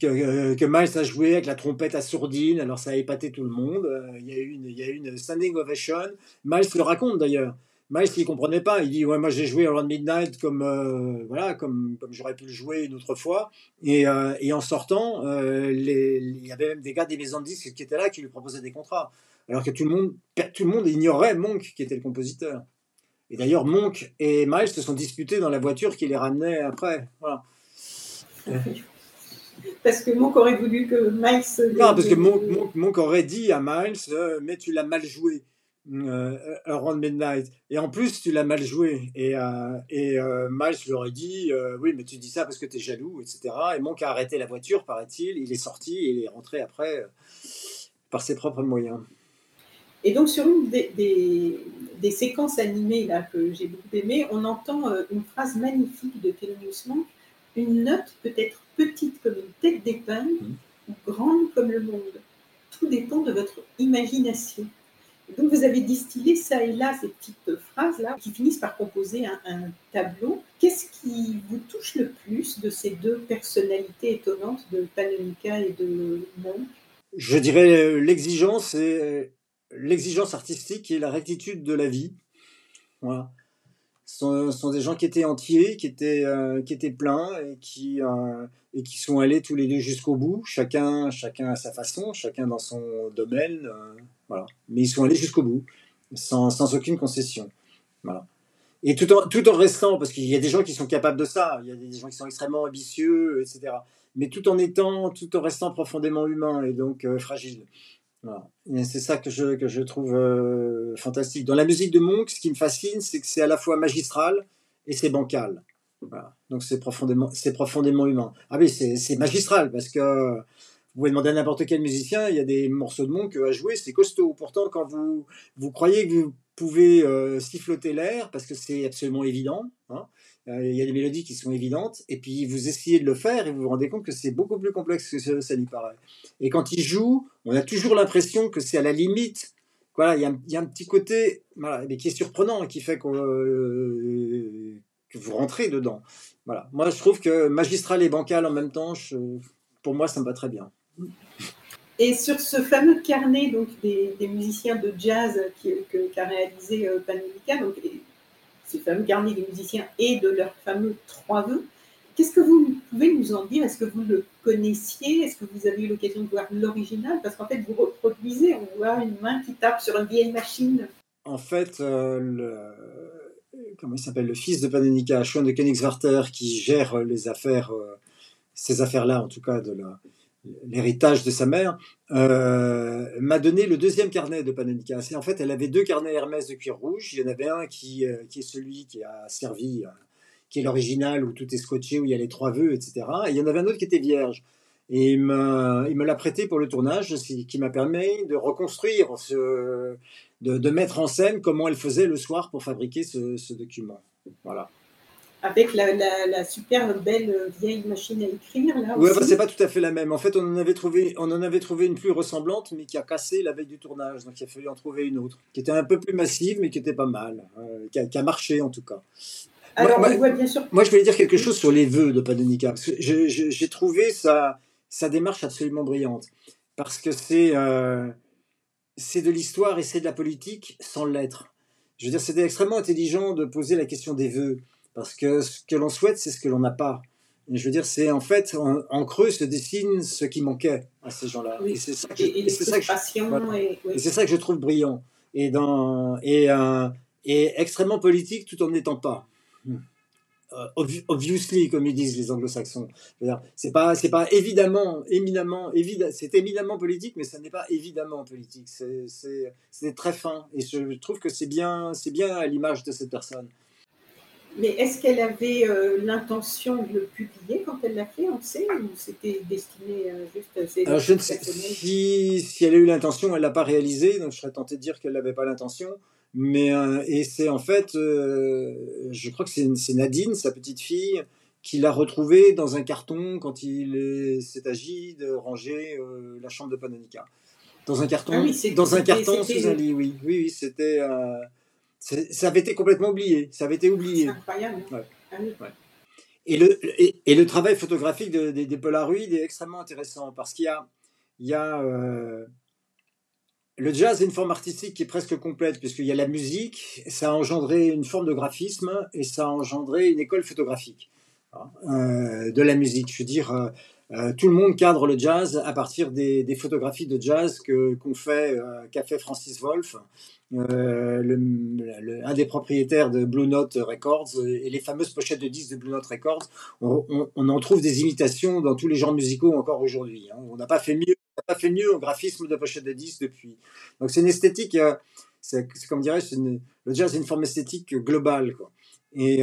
Que, que, Miles a joué avec la trompette à sourdine, alors ça a épaté tout le monde. Il y a eu une, il y a une standing ovation. Miles le raconte d'ailleurs. Miles, il comprenait pas. Il dit ouais, moi j'ai joué Around Midnight comme euh, voilà, comme, comme j'aurais pu le jouer une autre fois. Et, euh, en sortant, euh, il y avait même des gars des maisons de disques qui étaient là, qui lui proposaient des contrats, alors que tout le monde, tout le monde ignorait Monk qui était le compositeur. Et d'ailleurs, Monk et Miles se sont disputés dans la voiture qui les ramenait après. Voilà.
Parce que Monk aurait voulu que Miles.
Non, parce que Monk, Monk, Monk aurait dit à Miles, mais tu l'as mal joué euh, Around Midnight. Et en plus, tu l'as mal joué. Et, euh, et euh, Miles leur a dit euh, Oui, mais tu dis ça parce que tu es jaloux, etc. Et Monk a arrêté la voiture, paraît-il. Il est sorti et il est rentré après euh, par ses propres moyens.
Et donc, sur une des, des, des séquences animées là, que j'ai beaucoup aimées, on entend euh, une phrase magnifique de Thelonious Monk Une note peut être petite comme une tête d'épingle
Mhm.
ou grande comme le monde. Tout dépend de votre imagination. Donc vous avez distillé ça et là ces petites phrases-là qui finissent par composer un, un tableau. Qu'est-ce qui vous touche le plus de ces deux personnalités étonnantes de Panonica et de Monk?
Je dirais euh, l'exigence et euh, l'exigence artistique et la rectitude de la vie. Voilà. Sont, sont des gens qui étaient entiers, qui étaient, euh, qui étaient pleins et qui, euh, et qui sont allés tous les deux jusqu'au bout, chacun, chacun à sa façon, chacun dans son domaine. euh, voilà. Mais ils sont allés jusqu'au bout, sans, sans aucune concession. Voilà. Et tout en, tout en restant, parce qu'il y a des gens qui sont capables de ça, il y a des gens qui sont extrêmement ambitieux, etc. Mais tout en étant, tout en restant profondément humain et donc euh, fragile. Voilà. C'est ça que je, que je trouve euh, fantastique. Dans la musique de Monk, ce qui me fascine, c'est que c'est à la fois magistral et c'est bancal. Donc c'est profondément, c'est profondément humain. Ah oui, c'est magistral parce que vous pouvez demander à n'importe quel musicien, il y a des morceaux de Monk à jouer, c'est costaud. Pourtant, quand vous, vous croyez que vous pouvez euh, siffloter l'air, parce que c'est absolument évident, hein, il y a des mélodies qui sont évidentes, et puis vous essayez de le faire et vous vous rendez compte que c'est beaucoup plus complexe que ça, n'y paraît. Et quand il joue, on a toujours l'impression que c'est à la limite. Voilà, il y, a un- petit côté qui est surprenant et qui fait euh, que vous rentrez dedans. Voilà. Moi, je trouve que magistral et bancal en même temps, pour moi, ça me va très bien.
Et sur ce fameux carnet donc, des, musiciens de jazz qu'a réalisé euh, Panonica, donc ce fameux carnet des musiciens et de leurs fameux trois vœux, qu'est-ce que vous pouvez nous en dire? Est-ce que vous le connaissiez? Est-ce que vous avez eu l'occasion de voir l'original? Parce qu'en fait, vous reproduisez, on voit une main qui tape sur une vieille machine.
En fait, euh, le, comment il s'appelle, le fils de Panonica, Schoen de Königswarter, qui gère les affaires, euh, ces affaires-là, en tout cas de la- l'héritage de sa mère, euh, m'a donné le deuxième carnet de Panonica. C'est en fait, elle avait deux carnets Hermès de cuir rouge. Il y en avait un qui, euh, qui est celui qui a servi, euh, qui est l'original où tout est scotché, où il y a les trois vœux, etc. Et il y en avait un autre qui était vierge. Et il me, il me l'a prêté pour le tournage, ce qui m'a permis de reconstruire ce, de, de mettre en scène comment elle faisait le soir pour fabriquer ce, ce document. Voilà.
Avec la, la, la super belle euh, vieille machine à écrire, là aussi.
bah, c'est pas tout à fait la même. En fait, on en avait trouvé, on en avait trouvé une plus ressemblante, mais qui a cassé la veille du tournage. Donc, il a fallu en trouver une autre, qui était un peu plus massive, mais qui était pas mal, euh, qui, a, qui a marché en tout cas.
Alors,
Moi-
on voit bien sûr
Moi, je voulais dire quelque chose sur les vœux de Panonica. Parce que j'ai trouvé sa, sa démarche absolument brillante. Parce que c'est euh, c'est de l'histoire et c'est de la politique sans l'être. Je veux dire, c'était extrêmement intelligent de poser la question des vœux. Parce que ce que l'on souhaite, c'est ce que l'on n'a pas. Et je veux dire, c'est en fait, en, en creux se dessine ce qui manquait à ces gens-là.
Oui.
Et c'est ça que je-
et, et
c'est ça que je-
frustrations.
voilà.
oui.
ça que je trouve brillant. Et, dans, et, euh, et extrêmement politique tout en n'étant pas. Hmm. Euh, obvi- obviously, comme ils disent les anglo-saxons. C'est pas, c'est pas évidemment, éminemment, c'est éminemment politique, mais ça n'est pas évidemment politique. C'est, très fin. Et je trouve que c'est bien, c'est bien à l'image de cette personne.
Mais est-ce qu'elle avait euh, l'intention de le publier quand elle l'a fait, on sait, ou c'était destiné euh, juste à ses
Alors, je ne sais si, si elle a eu l'intention, elle l'a pas réalisé, donc je serais tenté de dire qu'elle n'avait pas l'intention. Mais euh, et c'est en fait, euh, je crois que c'est Nadine, sa petite fille, qui l'a retrouvé dans un carton quand il est- s'est agi de ranger la chambre de Panonica. Dans un carton,
Ah oui,
dans un carton sous un lit, oui, oui, oui, c'était, ça avait été complètement oublié, ça avait été
C'est
oublié.
incroyable. hein.
Ouais.
Ah oui.
et, le, et, le travail photographique des Polaroids est extrêmement intéressant parce qu'il y a, il y a euh, le jazz est une forme artistique qui est presque complète puisqu'il y a la musique, ça a engendré une forme de graphisme et ça a engendré une école photographique hein, euh, de la musique. Je veux dire, euh, tout le monde cadre le jazz à partir des, photographies de jazz que qu'on fait, euh, qu'a fait Francis Wolff, euh, un des propriétaires de Blue Note Records et les fameuses pochettes de disques de Blue Note Records. On, en trouve des imitations dans tous les genres musicaux encore aujourd'hui. Hein. On n'a pas fait mieux, on pas fait mieux au graphisme de pochettes de disques depuis. Donc c'est une esthétique, c'est comme dirais-je, le jazz est une forme esthétique globale. Quoi. Et,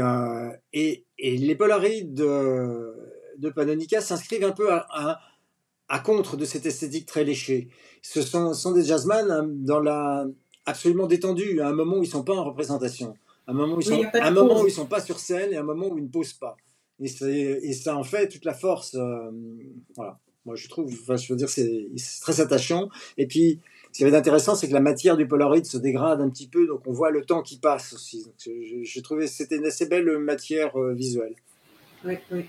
les Polaroids de Panonica s'inscrivent un peu à, contre de cette esthétique très léchée. Ce sont, sont des jazzman hein, dans la absolument détendus, à un moment où ils sont pas en représentation, à un moment où ils sont, un moment où ils sont pas sur scène et à un moment où ils ne posent pas. Et, et ça en fait toute la force. Euh, voilà. Moi, je trouve, enfin, je veux dire, c'est très attachant. Et puis, ce qui est intéressant, c'est que la matière du Polaroid se dégrade un petit peu, donc on voit le temps qui passe aussi. je, trouvais que c'était une assez belle matière euh, visuelle.
Oui, oui.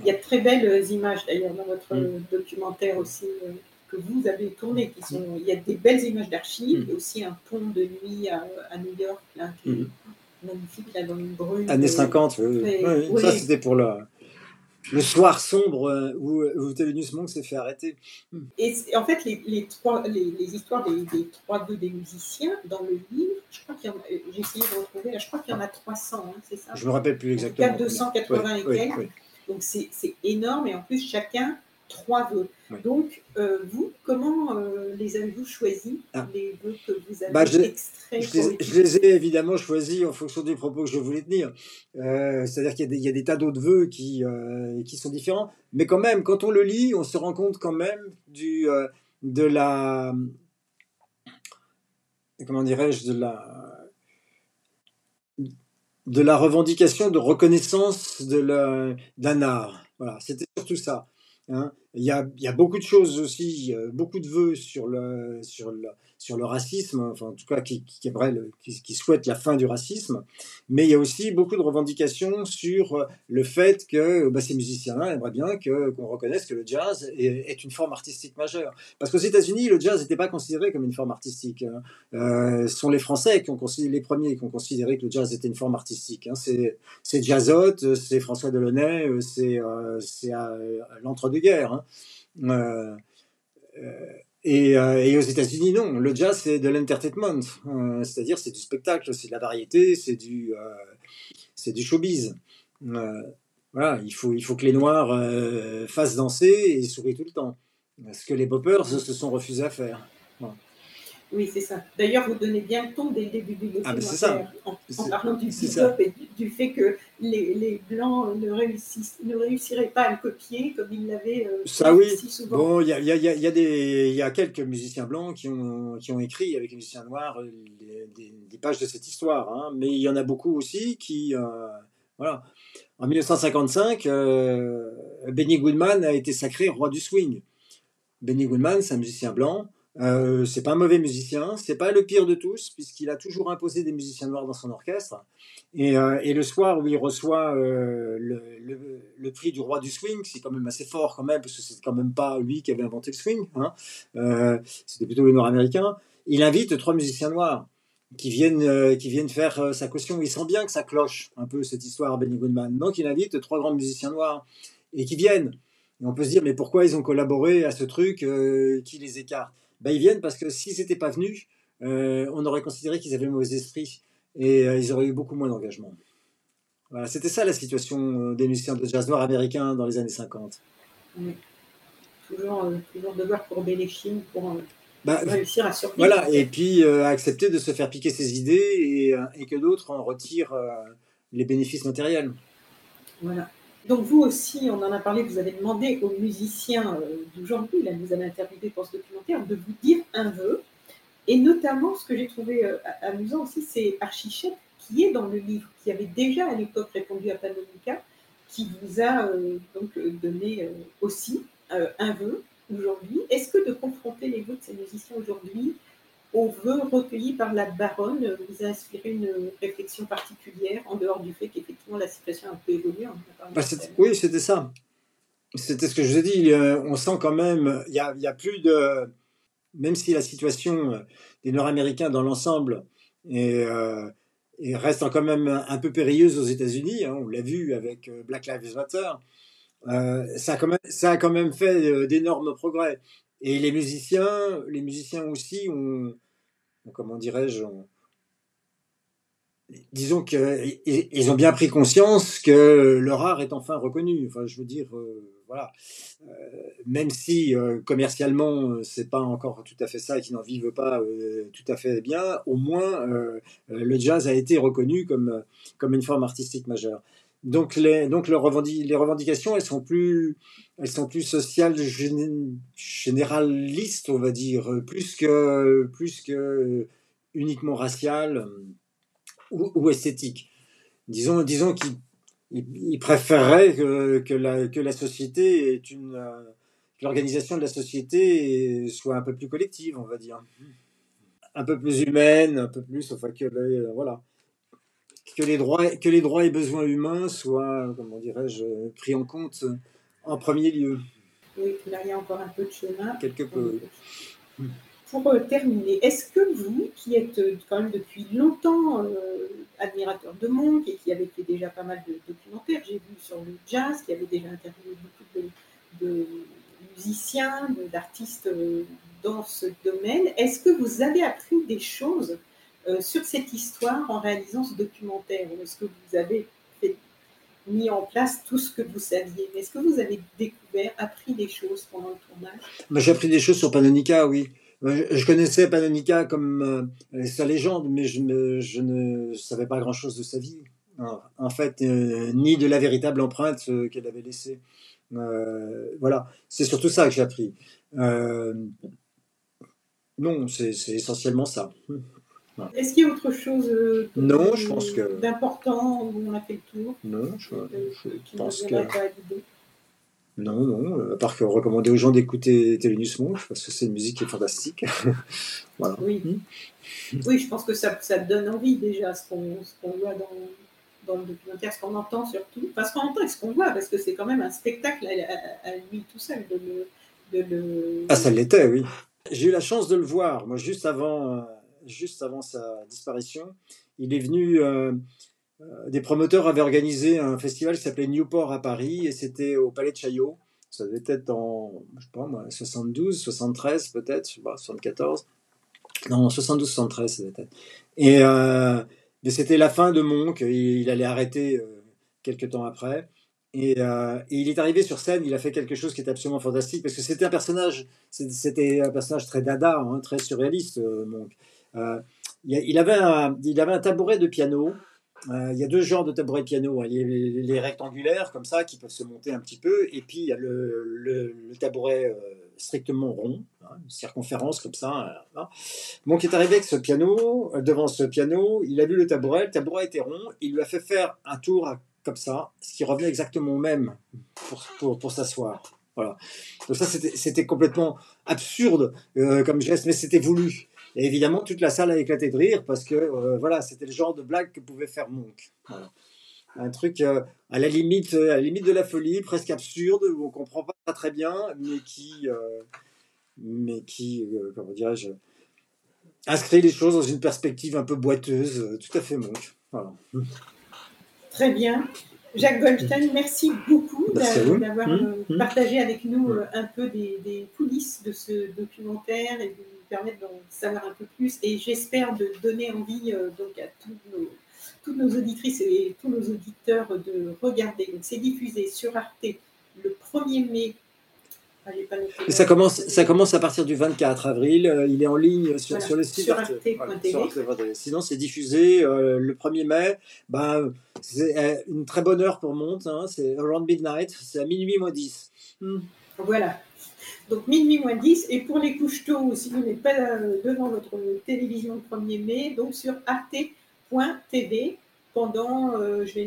Il y a de très belles images d'ailleurs dans votre mm. documentaire aussi euh, que vous avez tourné. Qui sont, il y a des belles images d'archives mm. et aussi un pont de nuit à, New York là, qui est mm. magnifique là, dans une brume.
Années 50, oui. Ça c'était pour le, le soir sombre euh, où, où Telenius Monk s'est fait arrêter.
Et en fait, les, les trois, les, les, histoires des, des trois deux des musiciens dans le livre, je crois qu'il y en a, j'ai essayé de retrouver, là, je crois qu'il y en a 300, hein, c'est ça?
Je me rappelle plus exactement.
280 et quelques. Donc c'est énorme et en plus chacun trois vœux. Donc euh, vous, comment euh, les avez-vous choisis, ah. les vœux que vous avez
bah, je, extraits je, les, ai évidemment choisis en fonction des propos que je voulais tenir. Euh, c'est-à-dire qu'il y, a des tas d'autres vœux qui, qui sont différents. Mais quand même, quand on le lit, on se rend compte quand même du, de la... Comment dirais-je De la de la revendication de reconnaissance de d'un art. Voilà, c'était surtout ça. Hein. Il, y a, beaucoup de choses aussi, beaucoup de vœux sur le, sur le, sur le racisme, enfin en tout cas qui, qui, souhaitent la fin du racisme, mais il y a aussi beaucoup de revendications sur euh, le fait que bah, ces musiciens-là aimeraient bien que, qu'on reconnaisse que le jazz est, une forme artistique majeure. Parce qu'aux États-Unis, le jazz n'était pas considéré comme une forme artistique. Hein. Euh, ce sont les Français qui ont considéré, les premiers qui ont considéré que le jazz était une forme artistique. Hein. C'est, Jazzot, c'est François Delaunay, c'est, euh, c'est l'entre-deux-guerres. Hein. Euh, euh, et, aux États-Unis, non. Le jazz, c'est de l'entertainment. Euh, c'est-à-dire, c'est du spectacle, c'est de la variété, c'est du, euh, c'est du showbiz. voilà, il faut, il faut que les Noirs fassent danser et sourient tout le temps. Ce que les boppers se sont refusés à faire.
Oui, c'est ça. D'ailleurs, vous donnez bien le ton dès le début du ah, documentaire en, en, parlant du bebop et du, fait que les, les Blancs ne, réussissent, ne réussiraient pas à le copier comme ils l'avaient euh,
ça, oui. si souvent. Bon, il y a, y, a, y, a y a quelques musiciens blancs qui ont, qui ont écrit avec les musiciens noirs euh, des, des, pages de cette histoire, hein, mais il y en a beaucoup aussi qui... Euh, voilà. En 1955, euh, Benny Goodman a été sacré roi du swing. Benny Goodman, c'est un musicien blanc. Euh, c'est pas un mauvais musicien, c'est pas le pire de tous, puisqu'il a toujours imposé des musiciens noirs dans son orchestre. Et, euh, le soir où il reçoit euh, le, prix du roi du swing, c'est quand même assez fort quand même, parce que c'est quand même pas lui qui avait inventé le swing, hein. C'était plutôt les Nord-Américains. Il invite trois musiciens noirs qui viennent, qui viennent faire sa caution. Il sent bien que ça cloche un peu cette histoire, Benny Goodman. Donc il invite trois grands musiciens noirs et qui viennent. Et on peut se dire, mais pourquoi ils ont collaboré à ce truc qui les écarte? Bah, ils viennent parce que s'ils n'étaient pas venus, euh, on aurait considéré qu'ils avaient mauvais esprit et euh, ils auraient eu beaucoup moins d'engagement. Voilà, c'était ça la situation euh, des musiciens de jazz noir américains dans les années 50.
Toujours, toujours devoir courber les chines pour bah, réussir à survivre.
Voilà, et puis accepter de se faire piquer ses idées et, et que d'autres en retirent les bénéfices matériels.
Voilà. Donc vous aussi, on en a parlé, vous avez demandé aux musiciens euh, d'aujourd'hui, là vous avez interviewé pour ce documentaire, de vous dire un vœu. Et notamment, ce que j'ai trouvé euh, amusant aussi, c'est Archichet, qui est dans le livre, qui avait déjà à l'époque répondu à Panonica, qui vous a euh, donc donné aussi un vœu aujourd'hui. Est-ce que de confronter les vœux de ces musiciens aujourd'hui, aux vœux recueillis par la baronne vous a inspiré une réflexion particulière, en dehors du fait qu'effectivement la situation a un peu évolué
bah, Oui, c'était ça. C'était ce que je vous ai dit. On sent quand même, il n'y a, a, plus de. Même si la situation des Nord-Américains dans l'ensemble est, euh, reste quand même un peu périlleuse aux États-Unis, hein, on l'a vu avec euh, Black Lives Matter, euh, ça, a quand même, ça a quand même fait d'énormes progrès. Et les musiciens, les musiciens aussi ont, comment dirais-je, disons qu'ils ont bien pris conscience que leur art est enfin reconnu. Enfin, je veux dire, euh, voilà. Euh, même si euh, commercialement, c'est pas encore tout à fait ça et qu'ils n'en vivent pas tout à fait bien, au moins le jazz a été reconnu comme, comme une forme artistique majeure. Donc les, donc les revendications, elles sont plus, elles sont plus sociales, généralistes, on va dire, plus que, plus que uniquement raciales ou, esthétiques. Disons, disons qu'ils préféreraient que, que, la, que la société est une, que l'organisation de la société soit un peu plus collective, on va dire, un peu plus humaine, un peu plus, enfin que, voilà que les droits, que les droits et besoins humains soient, comment dirais-je, pris en compte en premier lieu.
Oui, là, il y a encore un peu de chemin.
Quelque peu.
Pour euh, terminer, est-ce que vous, qui êtes euh, quand même depuis longtemps euh, admirateur de Monk et qui avez fait déjà pas mal de documentaires, j'ai vu sur le jazz, qui avait déjà interviewé beaucoup de, de musiciens, d'artistes dans ce domaine, est-ce que vous avez appris des choses sur cette histoire en réalisant ce documentaire Est-ce que vous avez mis en place tout ce que vous saviez? Est-ce que vous avez découvert, appris des choses pendant le tournage?
J'ai appris des choses sur Panonica, oui. Je connaissais Panonica comme euh, sa légende, mais je, ne savais pas grand-chose de sa vie. En fait, euh, ni de la véritable empreinte qu'elle avait laissée. voilà, c'est surtout ça que j'ai appris. non, c'est essentiellement ça.
Est-ce qu'il y a autre chose euh,
non, je pense que...
d'important où on a fait le tour?
Non, je, pense que... Non, non, à part que recommander aux gens d'écouter Télénus Monk, parce que c'est une musique qui est fantastique.
voilà. Oui. Hmm. oui, je pense que ça, ça donne envie déjà, ce qu'on voit dans, dans le documentaire, ce qu'on entend surtout. Enfin, ce qu'on entend et ce qu'on voit, parce que c'est quand même un spectacle à, lui tout seul de le, de le...
Ah, ça l'était, oui. J'ai eu la chance de le voir, moi, juste avant... Euh, juste avant sa disparition. Il est venu. Euh, euh, des promoteurs avaient organisé un festival qui s'appelait Newport à Paris et c'était au Palais de Chaillot. Ça devait être en, je sais pas moi, 72, 73 peut-être, je sais pas, 74. Non, 72, 73 peut-être. Et euh, c'était la fin de Monk. Il, allait arrêter quelques temps après. Et, et, il est arrivé sur scène, il a fait quelque chose qui est absolument fantastique parce que c'était un personnage, c'était un personnage très dada, hein, très surréaliste, Monk. Euh, il, avait un, il avait un tabouret de piano. Euh, il y a deux genres de tabourets de piano. Hein. Il y a les, rectangulaires, comme ça, qui peuvent se monter un petit peu. Et puis, il y a le, tabouret euh, strictement rond, hein, une circonférence comme ça. Donc, il est arrivé avec ce piano, devant ce piano, il a vu le tabouret, le tabouret était rond, il lui a fait faire un tour comme ça, ce qui revenait exactement au même pour, pour, pour s'asseoir. Voilà. Donc ça, c'était complètement absurde comme geste, mais c'était voulu. Et évidemment, toute la salle a éclaté de rire parce que euh, voilà, c'était le genre de blague que pouvait faire Monk. Un truc euh, à la limite, à la limite de la folie, presque absurde, où on comprend pas très bien, mais qui, euh, mais qui, comment dirais-je, inscrit les choses dans une perspective un peu boiteuse, tout à fait Monk.
Très bien. Jacques Goldstein, merci beaucoup d'avoir mmh, mmh. partagé avec nous un peu des, des, coulisses de ce documentaire et de permettre d'en savoir un peu plus et j'espère de donner envie euh, donc à tous nos, toutes nos auditrices et tous nos auditeurs de regarder. Donc c'est diffusé sur Arte le 1er mai.
Ah, ça commence, ça commence à partir du 24 avril. Euh, il est en ligne sur, sur le site
sur arte.tv.
Sinon, c'est diffusé euh, le 1er mai. Ben, c'est une très bonne heure pour monter. Hein, c'est around midnight. C'est à minuit moins 10.
Hmm. Voilà. Donc minuit moins 10. Et pour les couches tôt, si vous n'êtes pas euh, devant votre télévision le 1er mai, donc sur arte.tv. Pendant, euh, je,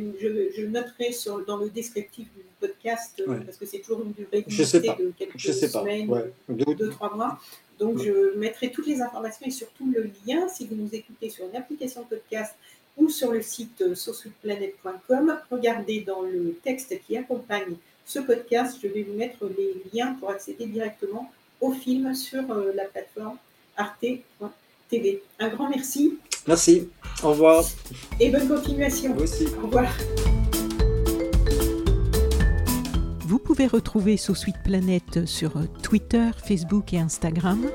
je, noterai sur, dans le descriptif du podcast, euh, parce que c'est toujours une durée de quelques semaines, deux, trois mois. Donc, je mettrai toutes les informations et surtout le lien si vous nous écoutez sur une application podcast ou sur le site euh, sauceweetplanet.com. Regardez dans le texte qui accompagne ce podcast, je vais vous mettre les liens pour accéder directement au film sur la plateforme arte.tv. Un grand merci.
Merci. Au revoir.
Et bonne continuation.
Vous aussi.
Au revoir.
Vous pouvez retrouver So Sweet Planet sur Twitter, Facebook et Instagram.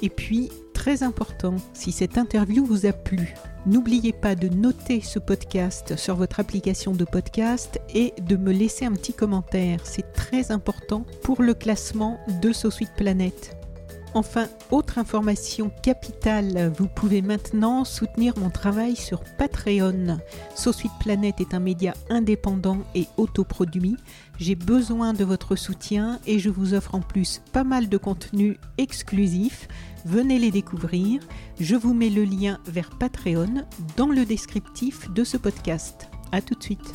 Et puis, très important, si cette interview vous a plu, n'oubliez pas de noter ce podcast sur votre application de podcast et de me laisser un petit commentaire. C'est très important pour le classement de So Sweet Planet. Enfin, autre information capitale, vous pouvez maintenant soutenir mon travail sur Patreon. Sweet Planet est un média indépendant et autoproduit. J'ai besoin de votre soutien et je vous offre en plus pas mal de contenus exclusifs. Venez les découvrir. Je vous mets le lien vers Patreon dans le descriptif de ce podcast. A tout de suite.